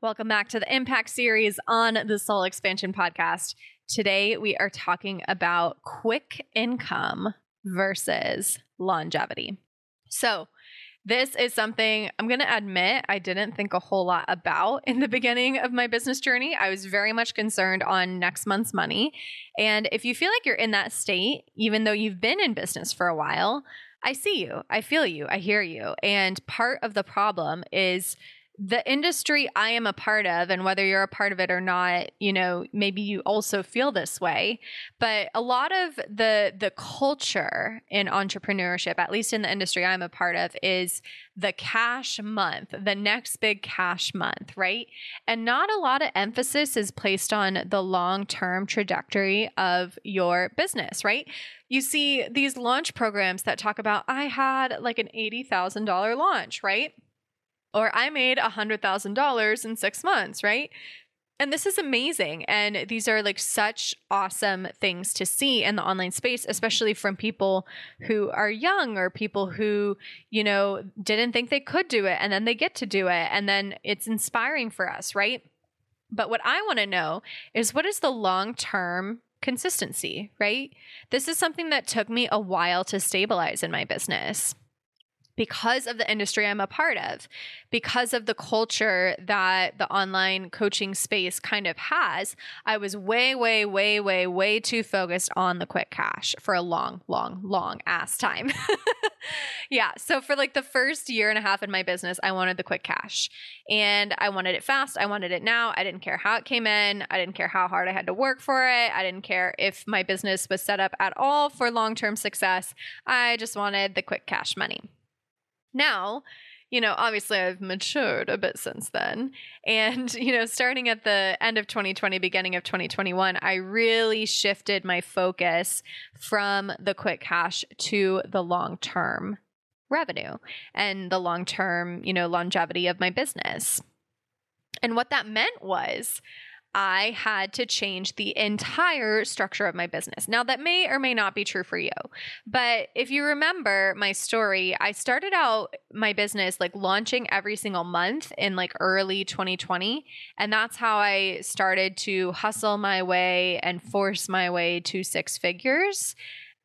Welcome back to the Impact Series on the Soul Expansion Podcast. Today, we are talking about quick income versus longevity. So, this is something I'm going to admit I didn't think a whole lot about in the beginning of my business journey. I was very much concerned on next month's money. And if you feel like you're in that state, even though you've been in business for a while, I see you, I feel you, I hear you. And part of the problem is the industry I am a part of, and whether you're a part of it or not, you know, maybe you also feel this way. But a lot of the the culture in entrepreneurship, at least in the industry I'm a part of, is the cash month, the next big cash month, right? And not a lot of emphasis is placed on the long term trajectory of your business, right? You see these launch programs that talk about, I had like an $80,000 launch, right? Or I made a $100,000 in six months, right? And this is amazing. And these are like such awesome things to see in the online space, especially from people who are young or people who, you know, didn't think they could do it and then they get to do it. And then it's inspiring for us, right? But what I want to know is what is the long term consistency, right? This is something that took me a while to stabilize in my business because of the industry I'm a part of, because of the culture that the online coaching space kind of has, I was way, way, way, way, way too focused on the quick cash for a long, long, long ass time. yeah. So for like the first year and a half in my business, I wanted the quick cash and I wanted it fast. I wanted it now. I didn't care how it came in. I didn't care how hard I had to work for it. I didn't care if my business was set up at all for long term success. I just wanted the quick cash money. Now, you know, obviously I've matured a bit since then. And, you know, starting at the end of 2020, beginning of 2021, I really shifted my focus from the quick cash to the long term revenue and the long term, you know, longevity of my business. And what that meant was I had to change the entire structure of my business. Now, that may or may not be true for you, but if you remember my story, I started out my business like launching every single month in like early 2020. And that's how I started to hustle my way and force my way to six figures.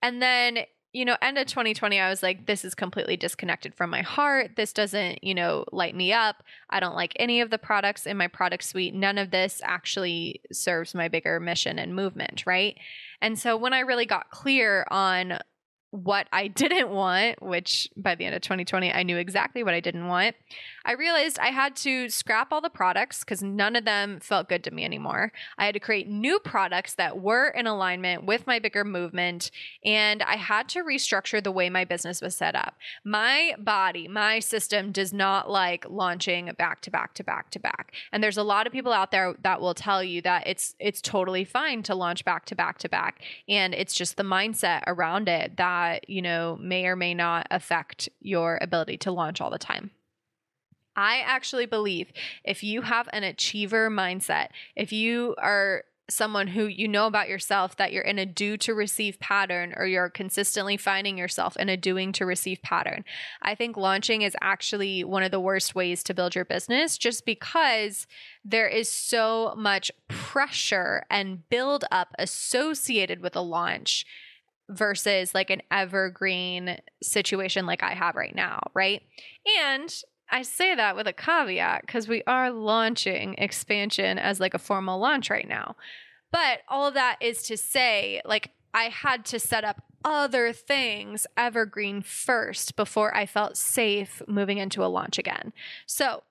And then you know, end of 2020, I was like, this is completely disconnected from my heart. This doesn't, you know, light me up. I don't like any of the products in my product suite. None of this actually serves my bigger mission and movement, right? And so when I really got clear on what I didn't want, which by the end of 2020, I knew exactly what I didn't want, I realized I had to scrap all the products because none of them felt good to me anymore. I had to create new products that were in alignment with my bigger movement, and I had to restructure the way my business was set up. My body, my system does not like launching back to back to back to back. And there's a lot of people out there that will tell you that it's it's totally fine to launch back to back to back, and it's just the mindset around it that, you know, may or may not affect your ability to launch all the time. I actually believe if you have an achiever mindset, if you are someone who you know about yourself that you're in a do to receive pattern or you're consistently finding yourself in a doing to receive pattern. I think launching is actually one of the worst ways to build your business just because there is so much pressure and build up associated with a launch versus like an evergreen situation like I have right now, right? And I say that with a caveat because we are launching expansion as like a formal launch right now. But all that is to say, like, I had to set up other things evergreen first before I felt safe moving into a launch again. So,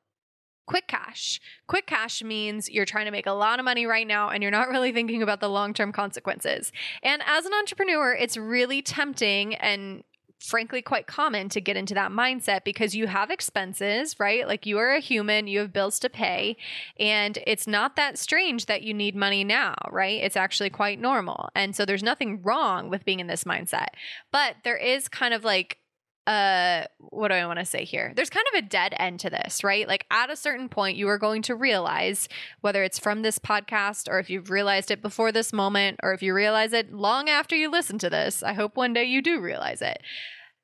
quick cash. Quick cash means you're trying to make a lot of money right now and you're not really thinking about the long term consequences. And as an entrepreneur, it's really tempting and frankly quite common to get into that mindset because you have expenses, right? Like you are a human, you have bills to pay, and it's not that strange that you need money now, right? It's actually quite normal. And so there's nothing wrong with being in this mindset. But there is kind of like uh what do I want to say here? There's kind of a dead end to this, right? Like at a certain point you are going to realize whether it's from this podcast or if you've realized it before this moment or if you realize it long after you listen to this. I hope one day you do realize it.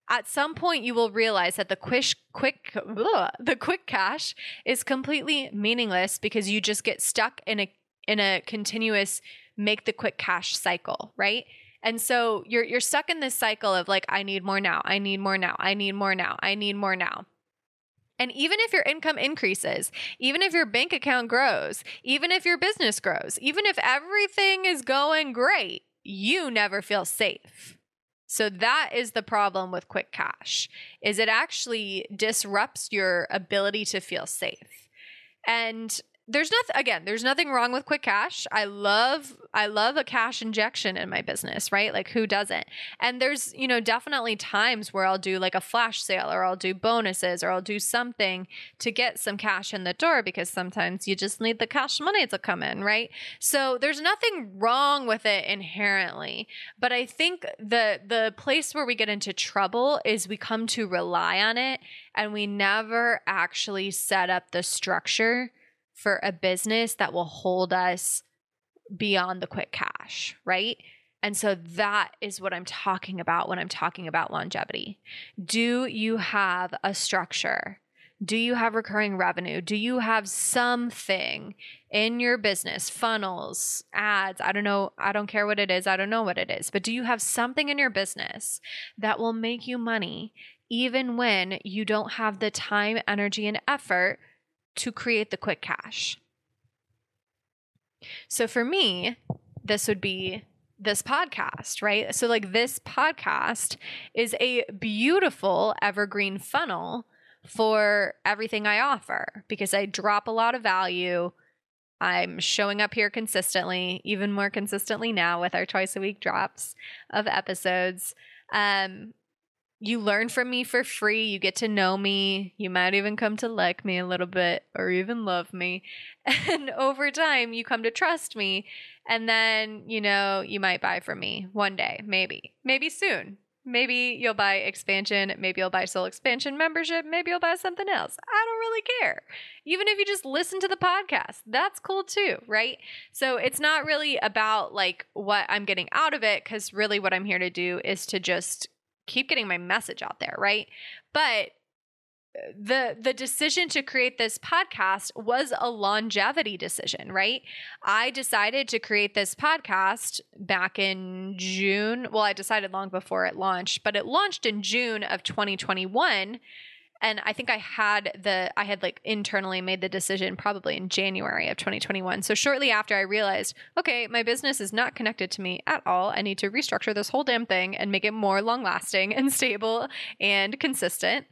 At some point you will realize that the quick quick ugh, the quick cash is completely meaningless because you just get stuck in a in a continuous make the quick cash cycle, right? And so you're you're stuck in this cycle of like I need more now, I need more now, I need more now, I need more now. And even if your income increases, even if your bank account grows, even if your business grows, even if everything is going great, you never feel safe. So that is the problem with quick cash. Is it actually disrupts your ability to feel safe. And there's nothing again there's nothing wrong with quick cash. I love i love a cash injection in my business right? Like who doesn't? And there's you know definitely times where i'll do like a flash sale or i'll do bonuses or i'll do something to get some cash in the door because sometimes you just need the cash money to come in right? So there's nothing wrong with it inherently. But i think the the place where we get into trouble is we come to rely on it and we never actually set up the structure for a business that will hold us beyond the quick cash, right? And so that is what I'm talking about when I'm talking about longevity. Do you have a structure? Do you have recurring revenue? Do you have something in your business, funnels, ads? I don't know. I don't care what it is. I don't know what it is. But do you have something in your business that will make you money even when you don't have the time, energy, and effort to create the quick cash. So for me, this would be this podcast, right? So, like, this podcast is a beautiful evergreen funnel for everything I offer because I drop a lot of value. I'm showing up here consistently, even more consistently now with our twice a week drops of episodes. Um, you learn from me for free. You get to know me. You might even come to like me a little bit or even love me. And over time, you come to trust me. And then, you know, you might buy from me one day, maybe, maybe soon. Maybe you'll buy expansion. Maybe you'll buy soul expansion membership. Maybe you'll buy something else. I don't really care. Even if you just listen to the podcast, that's cool too, right? So it's not really about like what I'm getting out of it, because really what I'm here to do is to just keep getting my message out there, right? But the the decision to create this podcast was a longevity decision right? I decided to create this podcast back in june. Well i decided long before it launched but it launched in june of 2021 and I think I had the I had like internally made the decision probably in January of 2021. So shortly after I realized, okay, my business is not connected to me at all. I need to restructure this whole damn thing and make it more long-lasting and stable and consistent.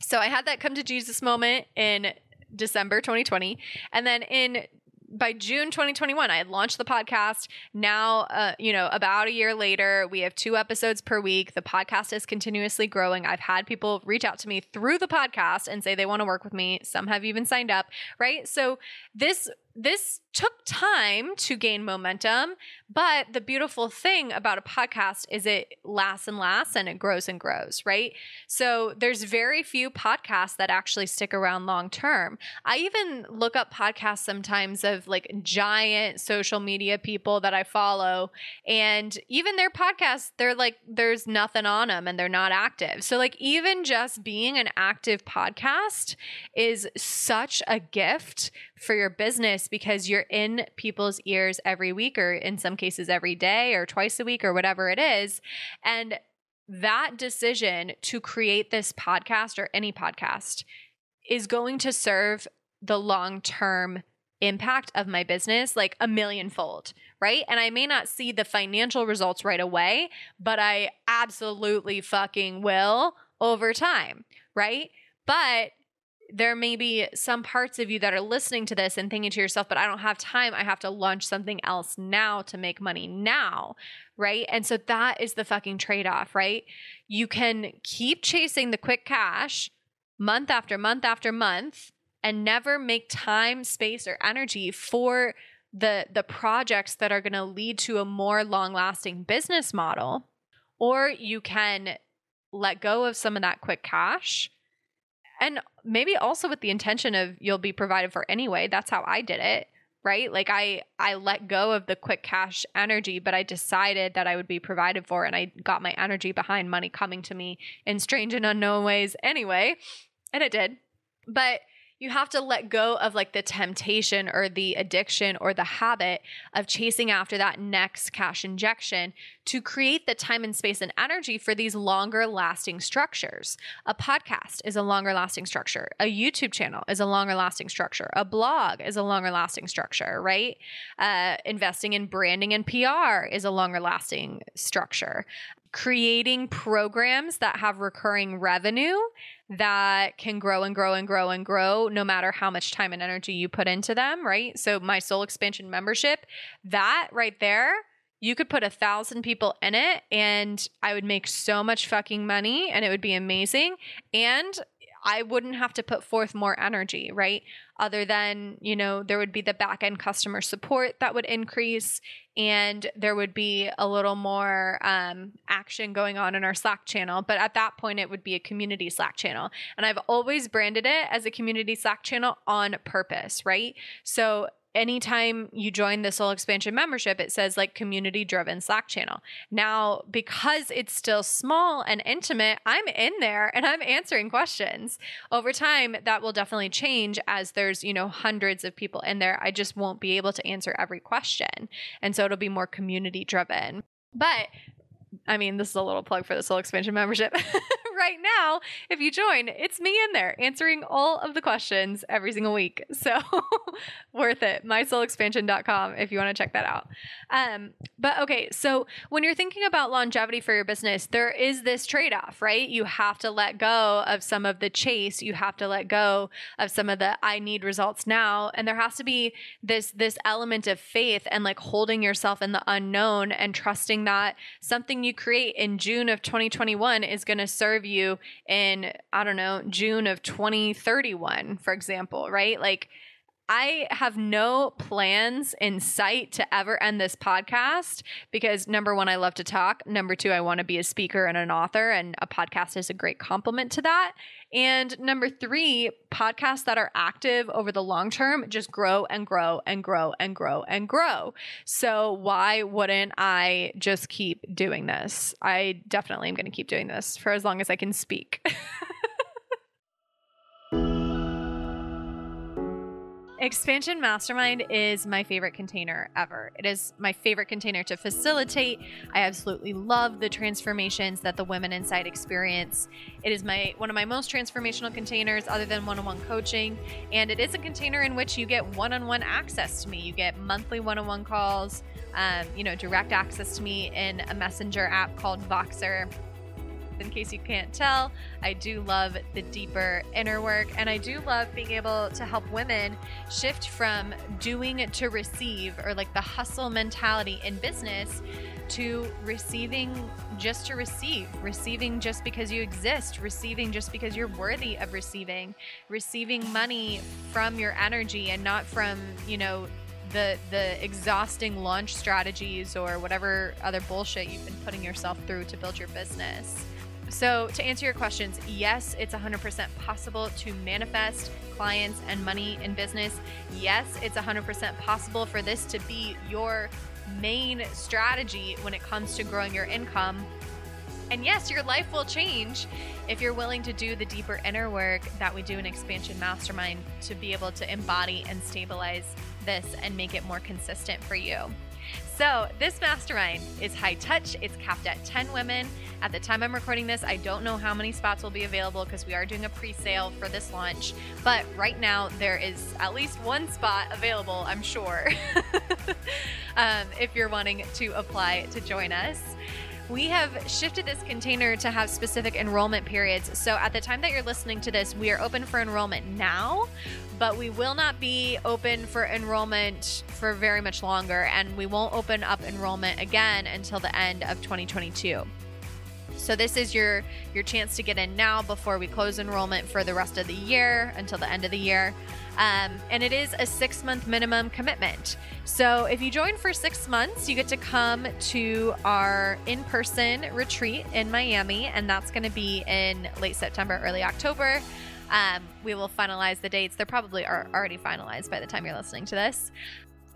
So I had that come to Jesus moment in December 2020. And then in by June 2021, I had launched the podcast. Now, uh, you know, about a year later, we have two episodes per week. The podcast is continuously growing. I've had people reach out to me through the podcast and say they want to work with me. Some have even signed up, right? So, this this took time to gain momentum, but the beautiful thing about a podcast is it lasts and lasts and it grows and grows, right? So there's very few podcasts that actually stick around long term. I even look up podcasts sometimes of like giant social media people that I follow, and even their podcasts, they're like, there's nothing on them and they're not active. So, like, even just being an active podcast is such a gift for your business because you're in people's ears every week, or in some cases, every day, or twice a week, or whatever it is. And that decision to create this podcast or any podcast is going to serve the long term impact of my business like a millionfold, right? And I may not see the financial results right away, but I absolutely fucking will over time, right? But there may be some parts of you that are listening to this and thinking to yourself, but I don't have time. I have to launch something else now to make money now. Right. And so that is the fucking trade off, right? You can keep chasing the quick cash month after month after month and never make time, space, or energy for the the projects that are going to lead to a more long-lasting business model or you can let go of some of that quick cash and maybe also with the intention of you'll be provided for anyway that's how i did it right? Like i i let go of the quick cash energy but i decided that i would be provided for and i got my energy behind money coming to me in strange and unknown ways anyway and it did. But you have to let go of like the temptation or the addiction or the habit of chasing after that next cash injection to create the time and space and energy for these longer lasting structures. A podcast is a longer lasting structure. A YouTube channel is a longer lasting structure. A blog is a longer lasting structure, right? Uh, investing in branding and PR is a longer lasting structure creating programs that have recurring revenue that can grow and grow and grow and grow no matter how much time and energy you put into them, right? So, my soul expansion membership, that right there, you could put a thousand people in it and I would make so much fucking money and it would be amazing. And I wouldn't have to put forth more energy, right? Other than, you know, there would be the back end customer support that would increase and there would be a little more um, action going on in our Slack channel. But at that point, it would be a community Slack channel. And I've always branded it as a community Slack channel on purpose, right? So anytime you join the soul expansion membership it says like community driven slack channel. Now because it's still small and intimate i'm in there and i'm answering questions. Over time that will definitely change as there's you know hundreds of people in there. I just won't be able to answer every question. And so it'll be more community driven but I mean, this is a little plug for the Soul Expansion membership. right now, if you join, it's me in there answering all of the questions every single week. So worth it. MySoulExpansion.com if you want to check that out. Um, but okay, so when you're thinking about longevity for your business, there is this trade off, right? You have to let go of some of the chase. You have to let go of some of the I need results now. And there has to be this this element of faith and like holding yourself in the unknown and trusting that something you create in June of 2021 is going to serve you in, I don't know, June of 2031, for example, right? Like, I have no plans in sight to ever end this podcast because number one, I love to talk. Number two, I want to be a speaker and an author, and a podcast is a great complement to that. And number three, podcasts that are active over the long term just grow and grow and grow and grow and grow. So, why wouldn't I just keep doing this? I definitely am going to keep doing this for as long as I can speak. Expansion Mastermind is my favorite container ever. It is my favorite container to facilitate. I absolutely love the transformations that the women inside experience. It is my one of my most transformational containers other than one-on-one coaching, and it is a container in which you get one-on-one access to me. You get monthly one-on-one calls, um, you know, direct access to me in a messenger app called Voxer in case you can't tell, I do love the deeper inner work, and I do love being able to help women shift from doing to receive or like the hustle mentality in business to receiving just to receive, receiving just because you exist, receiving just because you're worthy of receiving, receiving money from your energy and not from, you know, the the exhausting launch strategies or whatever other bullshit you've been putting yourself through to build your business. So, to answer your questions, yes, it's 100% possible to manifest clients and money in business. Yes, it's 100% possible for this to be your main strategy when it comes to growing your income. And yes, your life will change if you're willing to do the deeper inner work that we do in Expansion Mastermind to be able to embody and stabilize this and make it more consistent for you. So, this mastermind is high touch. It's capped at 10 women. At the time I'm recording this, I don't know how many spots will be available because we are doing a pre sale for this launch. But right now, there is at least one spot available, I'm sure, um, if you're wanting to apply to join us. We have shifted this container to have specific enrollment periods. So at the time that you're listening to this, we are open for enrollment now, but we will not be open for enrollment for very much longer, and we won't open up enrollment again until the end of 2022. So this is your your chance to get in now before we close enrollment for the rest of the year until the end of the year. Um, and it is a six month minimum commitment. So if you join for six months, you get to come to our in person retreat in Miami, and that's going to be in late September, early October. Um, we will finalize the dates. They're probably are already finalized by the time you're listening to this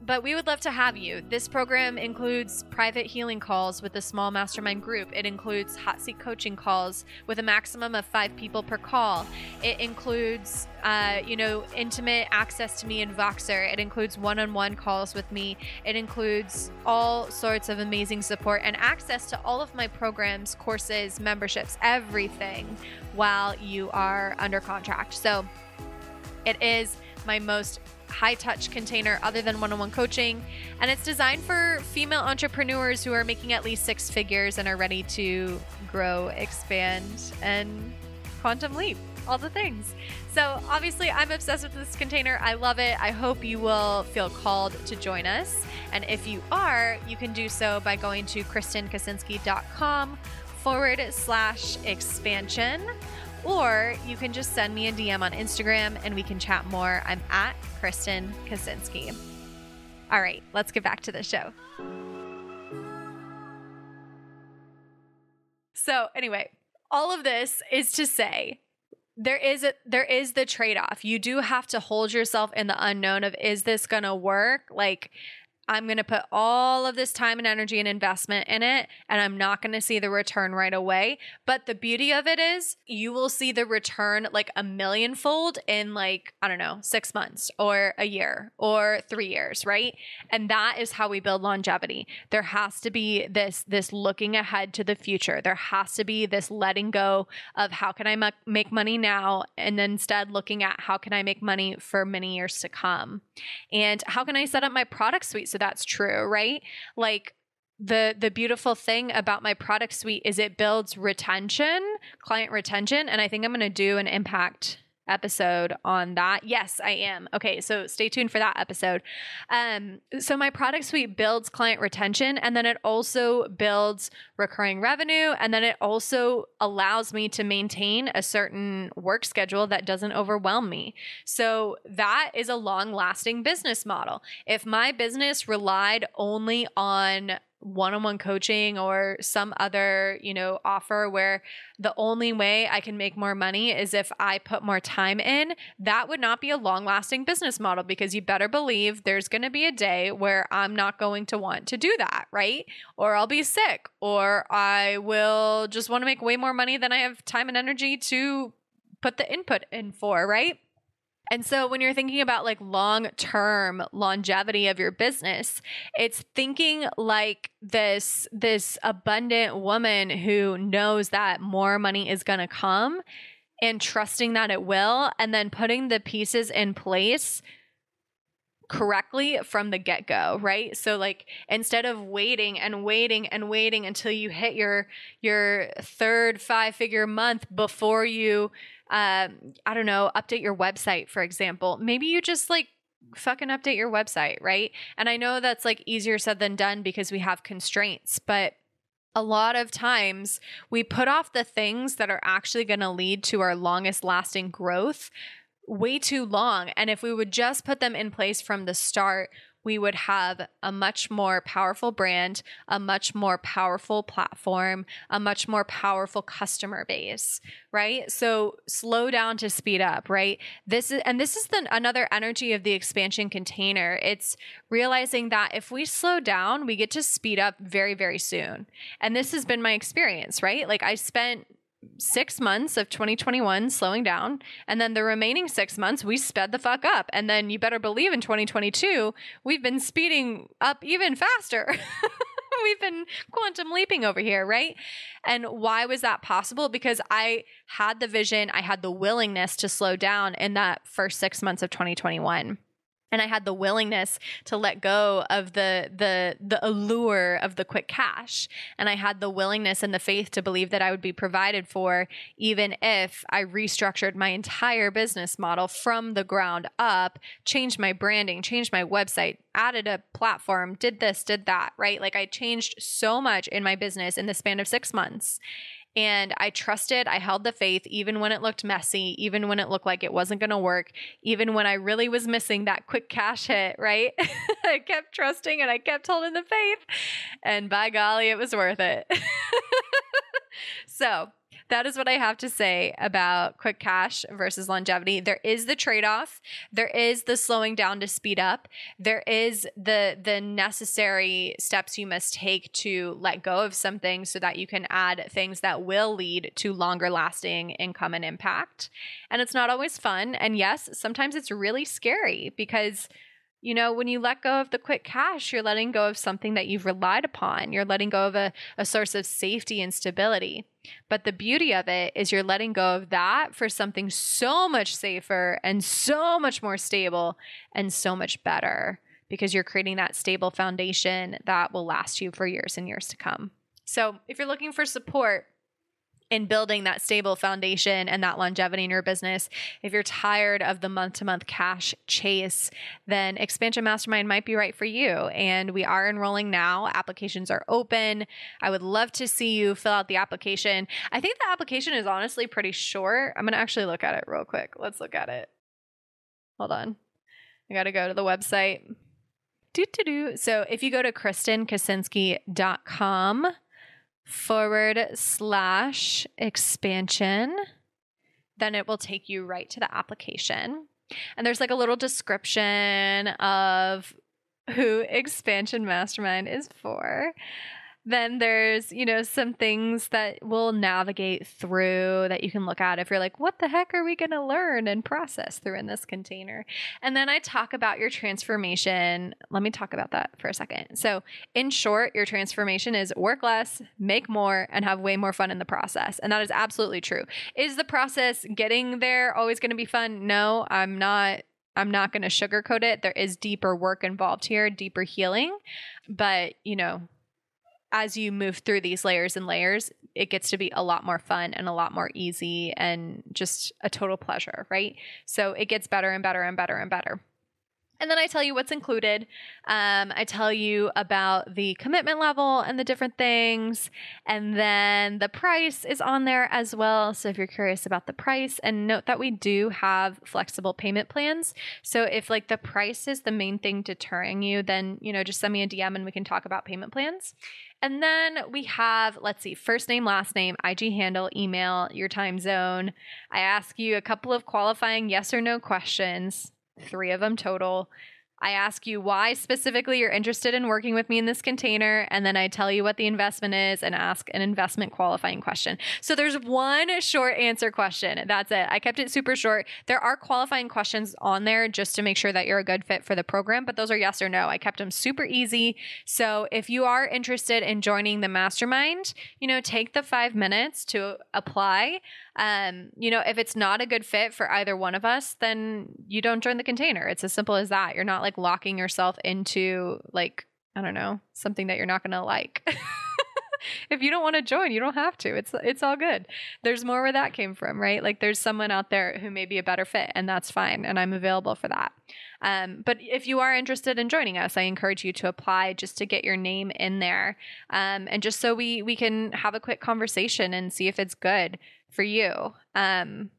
but we would love to have you. This program includes private healing calls with a small mastermind group. It includes hot seat coaching calls with a maximum of five people per call. It includes, uh, you know, intimate access to me in Voxer. It includes one-on-one calls with me. It includes all sorts of amazing support and access to all of my programs, courses, memberships, everything while you are under contract. So it is my most high touch container other than one on one coaching. And it's designed for female entrepreneurs who are making at least six figures and are ready to grow, expand, and quantum leap all the things. So, obviously, I'm obsessed with this container. I love it. I hope you will feel called to join us. And if you are, you can do so by going to KristenKaczynski.com forward slash expansion or you can just send me a DM on Instagram and we can chat more. I'm at Kristen Kaczynski. All right, let's get back to the show. So, anyway, all of this is to say there is a, there is the trade-off. You do have to hold yourself in the unknown of is this going to work? Like I'm going to put all of this time and energy and investment in it, and I'm not going to see the return right away. But the beauty of it is, you will see the return like a millionfold in like, I don't know, six months or a year or three years, right? And that is how we build longevity. There has to be this, this looking ahead to the future. There has to be this letting go of how can I make money now, and instead looking at how can I make money for many years to come. And how can I set up my product suite? So that's true, right? Like the the beautiful thing about my product suite is it builds retention, client retention, and I think I'm going to do an impact episode on that. Yes, I am. Okay, so stay tuned for that episode. Um, so my product suite builds client retention and then it also builds recurring revenue and then it also allows me to maintain a certain work schedule that doesn't overwhelm me. So that is a long-lasting business model. If my business relied only on one-on-one coaching or some other, you know, offer where the only way I can make more money is if I put more time in, that would not be a long-lasting business model because you better believe there's going to be a day where I'm not going to want to do that, right? Or I'll be sick or I will just want to make way more money than I have time and energy to put the input in for, right? And so when you're thinking about like long term longevity of your business, it's thinking like this this abundant woman who knows that more money is going to come and trusting that it will and then putting the pieces in place correctly from the get-go right so like instead of waiting and waiting and waiting until you hit your your third five figure month before you um, I don't know, update your website, for example. Maybe you just like fucking update your website, right? And I know that's like easier said than done because we have constraints, but a lot of times we put off the things that are actually going to lead to our longest lasting growth way too long. And if we would just put them in place from the start, we would have a much more powerful brand, a much more powerful platform, a much more powerful customer base, right? So slow down to speed up, right? This is and this is the another energy of the expansion container. It's realizing that if we slow down, we get to speed up very very soon. And this has been my experience, right? Like I spent six months of 2021 slowing down. And then the remaining six months, we sped the fuck up. And then you better believe in 2022, we've been speeding up even faster. we've been quantum leaping over here, right? And why was that possible? Because I had the vision, I had the willingness to slow down in that first six months of 2021 and I had the willingness to let go of the the the allure of the quick cash. And I had the willingness and the faith to believe that I would be provided for even if I restructured my entire business model from the ground up changed my branding changed my website added a platform did this did that right? Like I changed so much in my business in the span of 6 months and I trusted, I held the faith, even when it looked messy, even when it looked like it wasn't going to work, even when I really was missing that quick cash hit, right? I kept trusting and I kept holding the faith. And by golly, it was worth it. so, that is what I have to say about quick cash versus longevity. There is the trade-off. There is the slowing down to speed up. There is the the necessary steps you must take to let go of something so that you can add things that will lead to longer lasting income and impact. And it's not always fun. And yes, sometimes it's really scary because you know, when you let go of the quick cash, you're letting go of something that you've relied upon. You're letting go of a, a source of safety and stability. But the beauty of it is you're letting go of that for something so much safer and so much more stable and so much better because you're creating that stable foundation that will last you for years and years to come. So if you're looking for support, in building that stable foundation and that longevity in your business. If you're tired of the month to month cash chase, then Expansion Mastermind might be right for you. And we are enrolling now. Applications are open. I would love to see you fill out the application. I think the application is honestly pretty short. I'm going to actually look at it real quick. Let's look at it. Hold on. I got to go to the website. Do, do, do. So if you go to KristenKaczynski.com, forward slash expansion, then it will take you right to the application. And there's like a little description of who Expansion Mastermind is for. Then there's, you know, some things that we'll navigate through that you can look at if you're like, what the heck are we going to learn and process through in this container? And then I talk about your transformation. Let me talk about that for a second. So, in short, your transformation is work less, make more, and have way more fun in the process. And that is absolutely true. Is the process getting there always going to be fun? No, I'm not I'm not going to sugarcoat it. There is deeper work involved here, deeper healing. But, you know, as you move through these layers and layers, it gets to be a lot more fun and a lot more easy and just a total pleasure, right? So it gets better and better and better and better. And then I tell you what's included. Um, I tell you about the commitment level and the different things. And then the price is on there as well. So if you're curious about the price, and note that we do have flexible payment plans. So if like the price is the main thing deterring you, then, you know, just send me a DM and we can talk about payment plans. And then we have, let's see, first name, last name, IG handle, email, your time zone. I ask you a couple of qualifying yes or no questions three of them total. I ask you why specifically you're interested in working with me in this container, and then I tell you what the investment is and ask an investment qualifying question. So there's one short answer question. That's it. I kept it super short. There are qualifying questions on there just to make sure that you're a good fit for the program, but those are yes or no. I kept them super easy. So if you are interested in joining the mastermind, you know, take the five minutes to apply. Um, you know, if it's not a good fit for either one of us, then you don't join the container. It's as simple as that. You're not like locking yourself into like, I don't know, something that you're not going to like. if you don't want to join, you don't have to. It's it's all good. There's more where that came from, right? Like there's someone out there who may be a better fit, and that's fine, and I'm available for that. Um, but if you are interested in joining us, I encourage you to apply just to get your name in there, um, and just so we we can have a quick conversation and see if it's good for you. Um,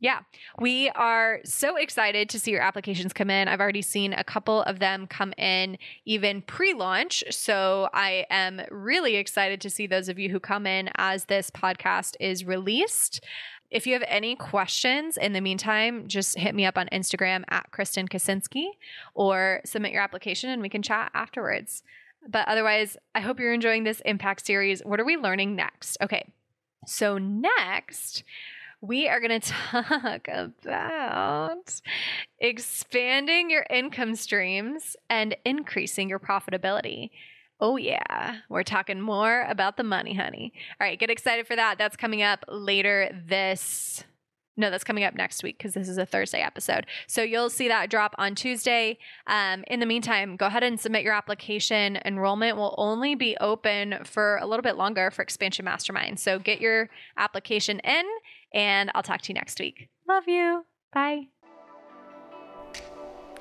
yeah, we are so excited to see your applications come in. I've already seen a couple of them come in even pre launch. So I am really excited to see those of you who come in as this podcast is released. If you have any questions in the meantime, just hit me up on Instagram at Kristen Kaczynski or submit your application and we can chat afterwards. But otherwise, I hope you're enjoying this impact series. What are we learning next? Okay, so next, we are going to talk about expanding your income streams and increasing your profitability. Oh, yeah. We're talking more about the money, honey. All right, get excited for that. That's coming up later this. No, that's coming up next week because this is a Thursday episode. So you'll see that drop on Tuesday. Um, in the meantime, go ahead and submit your application. Enrollment will only be open for a little bit longer for Expansion Mastermind. So get your application in and I'll talk to you next week. Love you. Bye.